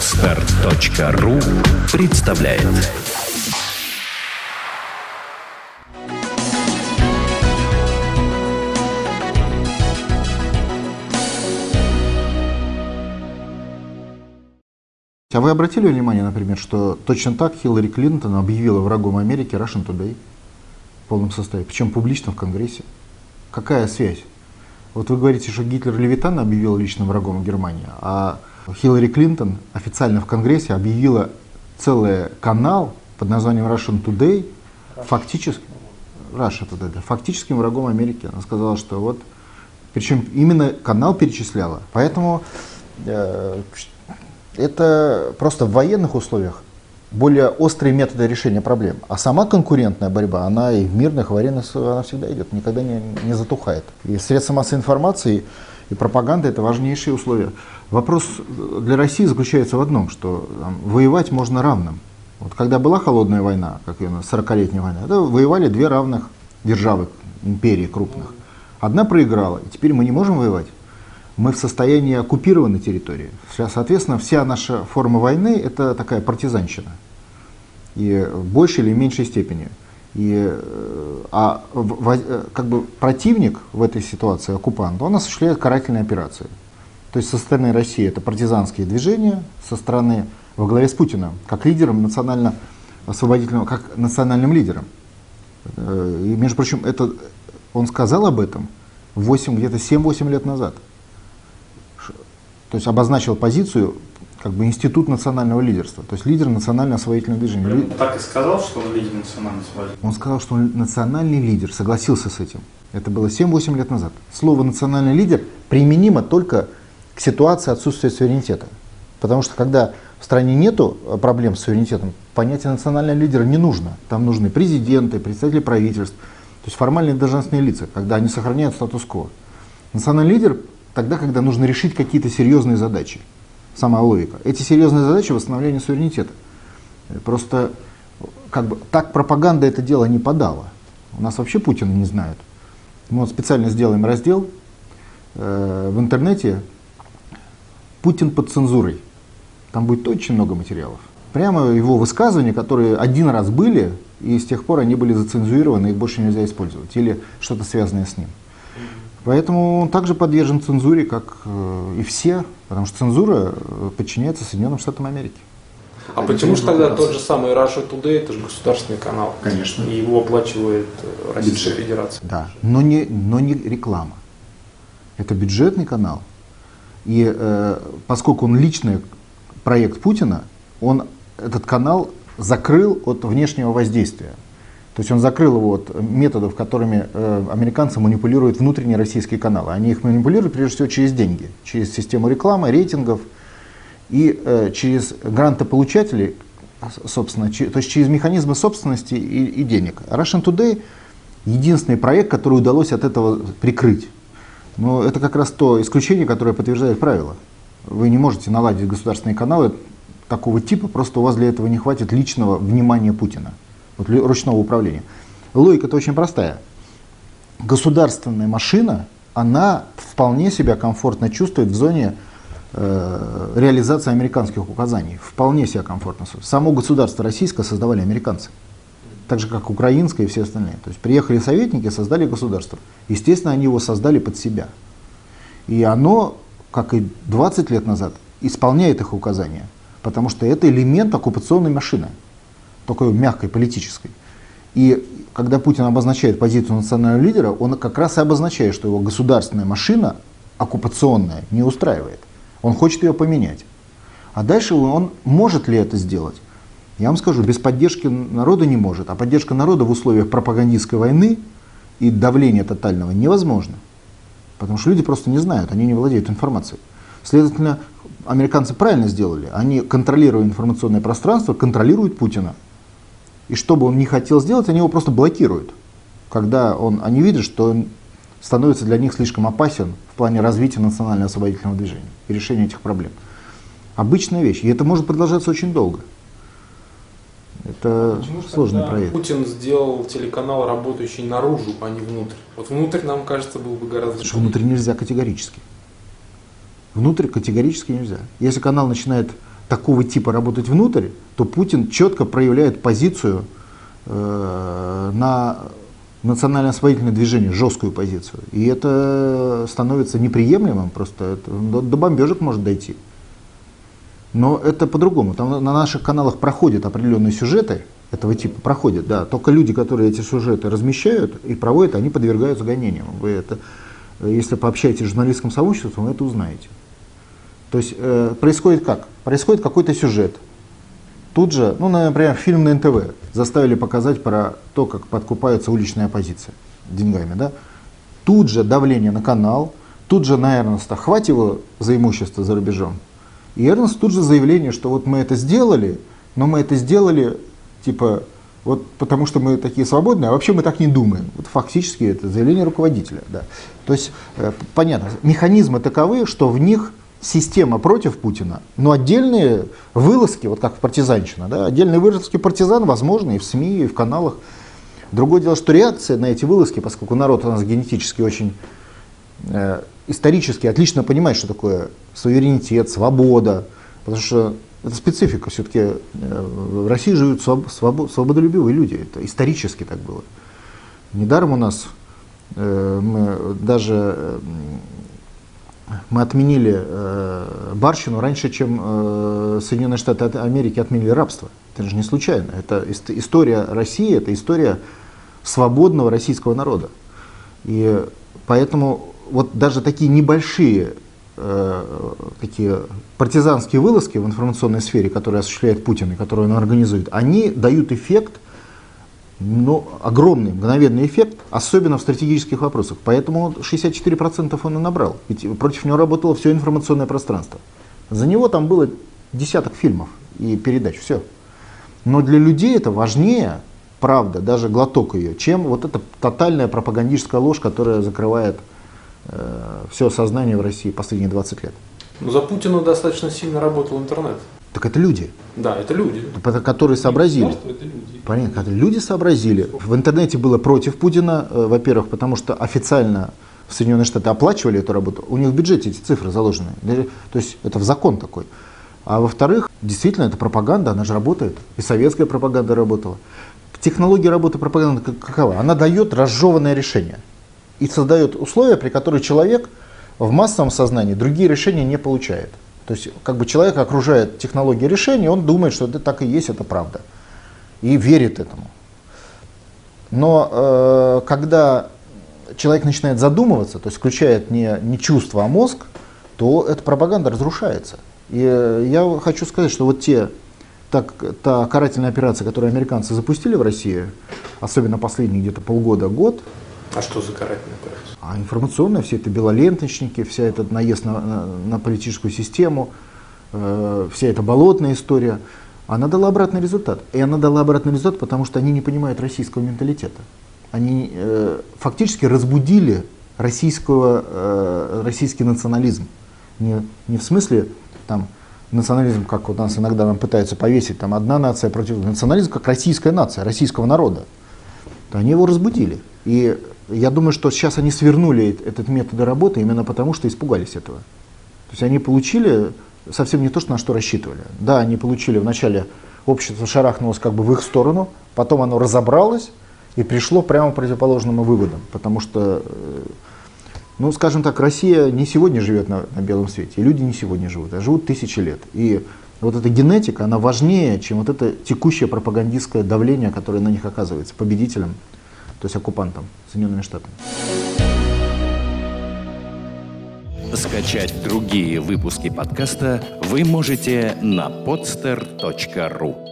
Отстар.ру представляет А вы обратили внимание, например, что точно так Хиллари Клинтон объявила врагом Америки Russian Today в полном составе, причем публично в Конгрессе? Какая связь? Вот вы говорите, что Гитлер Левитан объявил личным врагом Германии, а Хиллари Клинтон официально в Конгрессе объявила целый канал под названием Russian Today фактически, Russia Today, да, фактическим врагом Америки. Она сказала, что вот, причем именно канал перечисляла. Поэтому э, это просто в военных условиях более острые методы решения проблем. А сама конкурентная борьба, она и в мирных, и она всегда идет, никогда не, не затухает. И средства массовой информации и пропаганда – это важнейшие условия. Вопрос для России заключается в одном, что там, воевать можно равным. Вот когда была холодная война, как ее 40-летняя война, это воевали две равных державы, империи крупных. Одна проиграла, и теперь мы не можем воевать. Мы в состоянии оккупированной территории. Соответственно, вся наша форма войны – это такая партизанщина. И в большей или меньшей степени. И, э, а э, как бы противник в этой ситуации, оккупант, он осуществляет карательные операции. То есть со стороны России это партизанские движения, со стороны во главе с Путиным, как лидером национально-освободительного, как национальным лидером. Э, и, между прочим, это, он сказал об этом 8, где-то 7-8 лет назад. То есть обозначил позицию как бы институт национального лидерства, то есть лидер национального освоительного движения. Он так и сказал, что он лидер национального освоительного? Он сказал, что он национальный лидер, согласился с этим. Это было 7-8 лет назад. Слово национальный лидер применимо только к ситуации отсутствия суверенитета. Потому что когда в стране нет э, проблем с суверенитетом, понятие национального лидера не нужно. Там нужны президенты, представители правительств, то есть формальные должностные лица, когда они сохраняют статус-кво. Национальный лидер тогда, когда нужно решить какие-то серьезные задачи. Сама логика. Эти серьезные задачи восстановления суверенитета. Просто как бы так пропаганда это дело не подала. У нас вообще Путина не знают. Мы вот специально сделаем раздел э, в интернете Путин под цензурой. Там будет очень много материалов. Прямо его высказывания, которые один раз были, и с тех пор они были зацензурированы, их больше нельзя использовать. Или что-то связанное с ним. Поэтому он также подвержен цензуре, как э, и все, потому что цензура э, подчиняется Соединенным Штатам Америки. А почему же тогда тот же самый Russia Today, это же государственный канал? Конечно. И его оплачивает э, Российская Федерация. Да, но не, но не реклама. Это бюджетный канал. И э, поскольку он личный проект Путина, он этот канал закрыл от внешнего воздействия. То есть он закрыл его от методов, которыми э, американцы манипулируют внутренние российские каналы. Они их манипулируют прежде всего через деньги, через систему рекламы, рейтингов и э, через грантополучателей, собственно, то есть через механизмы собственности и, и денег. Russian Today единственный проект, который удалось от этого прикрыть. Но это как раз то исключение, которое подтверждает правило. Вы не можете наладить государственные каналы такого типа, просто у вас для этого не хватит личного внимания Путина, вот, ручного управления. Логика-то очень простая. Государственная машина, она вполне себя комфортно чувствует в зоне э, реализации американских указаний. Вполне себя комфортно. Само государство российское создавали американцы так же как украинское и все остальные. То есть приехали советники, создали государство. Естественно, они его создали под себя. И оно, как и 20 лет назад, исполняет их указания, потому что это элемент оккупационной машины, такой мягкой, политической. И когда Путин обозначает позицию национального лидера, он как раз и обозначает, что его государственная машина оккупационная не устраивает. Он хочет ее поменять. А дальше он может ли это сделать? Я вам скажу, без поддержки народа не может. А поддержка народа в условиях пропагандистской войны и давления тотального невозможно. Потому что люди просто не знают, они не владеют информацией. Следовательно, американцы правильно сделали. Они, контролируя информационное пространство, контролируют Путина. И что бы он не хотел сделать, они его просто блокируют. Когда он, они видят, что он становится для них слишком опасен в плане развития национального освободительного движения и решения этих проблем. Обычная вещь. И это может продолжаться очень долго. Это Почему сложный проект. Путин сделал телеканал, работающий наружу, а не внутрь. Вот внутрь, нам кажется, был бы гораздо... Что внутрь нельзя категорически. Внутрь категорически нельзя. Если канал начинает такого типа работать внутрь, то Путин четко проявляет позицию э, на национально-освоительное движение, жесткую позицию. И это становится неприемлемым, просто это, до, до бомбежек может дойти. Но это по-другому. Там на наших каналах проходят определенные сюжеты этого типа, проходят, да. Только люди, которые эти сюжеты размещают и проводят, они подвергаются гонениям. Вы это, если пообщаетесь с журналистским сообществом, вы это узнаете. То есть э, происходит как? Происходит какой-то сюжет. Тут же, ну, например, фильм на НТВ заставили показать про то, как подкупается уличная оппозиция деньгами, да? Тут же давление на канал, тут же на Эрнста, хватит его за имущество за рубежом. И Эрнст тут же заявление, что вот мы это сделали, но мы это сделали, типа, вот потому что мы такие свободные, а вообще мы так не думаем. Вот фактически это заявление руководителя. Да. То есть, э, понятно, механизмы таковы, что в них система против Путина, но отдельные вылазки, вот как в партизанщина, да, отдельные вылазки партизан возможны и в СМИ, и в каналах. Другое дело, что реакция на эти вылазки, поскольку народ у нас генетически очень э, исторически отлично понимает, что такое суверенитет, свобода, потому что это специфика, все-таки э, в России живут свобод, свободолюбивые люди, это исторически так было. Недаром у нас э, мы даже э, мы отменили э, барщину раньше, чем э, Соединенные Штаты Америки отменили рабство. Это же не случайно. Это история России, это история свободного российского народа. И поэтому вот даже такие небольшие э, такие партизанские вылазки в информационной сфере, которые осуществляет Путин и которые он организует, они дают эффект но огромный мгновенный эффект, особенно в стратегических вопросах. Поэтому 64% он и набрал. Ведь против него работало все информационное пространство. За него там было десяток фильмов и передач, все. Но для людей это важнее, правда, даже глоток ее, чем вот эта тотальная пропагандистская ложь, которая закрывает э, все сознание в России последние 20 лет. Но за Путина достаточно сильно работал интернет. Так это люди. Да, это люди. Которые сообразили. Это люди. Понятно, люди сообразили. В интернете было против Путина, э, во-первых, потому что официально в Соединенные Штаты оплачивали эту работу. У них в бюджете эти цифры заложены. То есть это в закон такой. А во-вторых, действительно, это пропаганда, она же работает. И советская пропаганда работала. Технология работы пропаганды какова? Она дает разжеванное решение. И создает условия, при которых человек в массовом сознании другие решения не получает. То есть как бы человек окружает технология решения, он думает, что это так и есть, это правда. И верит этому. Но э, когда человек начинает задумываться, то есть включает не, не чувство, а мозг, то эта пропаганда разрушается. И э, я хочу сказать, что вот те, так, та карательная операция, которую американцы запустили в России, особенно последние где-то полгода, год. А что за карательная операция? А информационная, все это белоленточники, вся эта наезд на, на, на политическую систему, э, вся эта болотная история, она дала обратный результат. И она дала обратный результат, потому что они не понимают российского менталитета. Они э, фактически разбудили российского, э, российский национализм. Не, не в смысле там, национализм, как у нас иногда нам пытаются повесить, там одна нация против национализм, как российская нация, российского народа. То они его разбудили. И я думаю, что сейчас они свернули этот метод работы именно потому, что испугались этого. То есть они получили совсем не то, что на что рассчитывали. Да, они получили вначале общество шарахнулось как бы в их сторону, потом оно разобралось и пришло прямо к противоположным выводам. Потому что, э, ну, скажем так, Россия не сегодня живет на, на белом свете, и люди не сегодня живут, а живут тысячи лет. И вот эта генетика, она важнее, чем вот это текущее пропагандистское давление, которое на них оказывается победителем то есть оккупантом, Соединенными Штатами. Скачать другие выпуски подкаста вы можете на podster.ru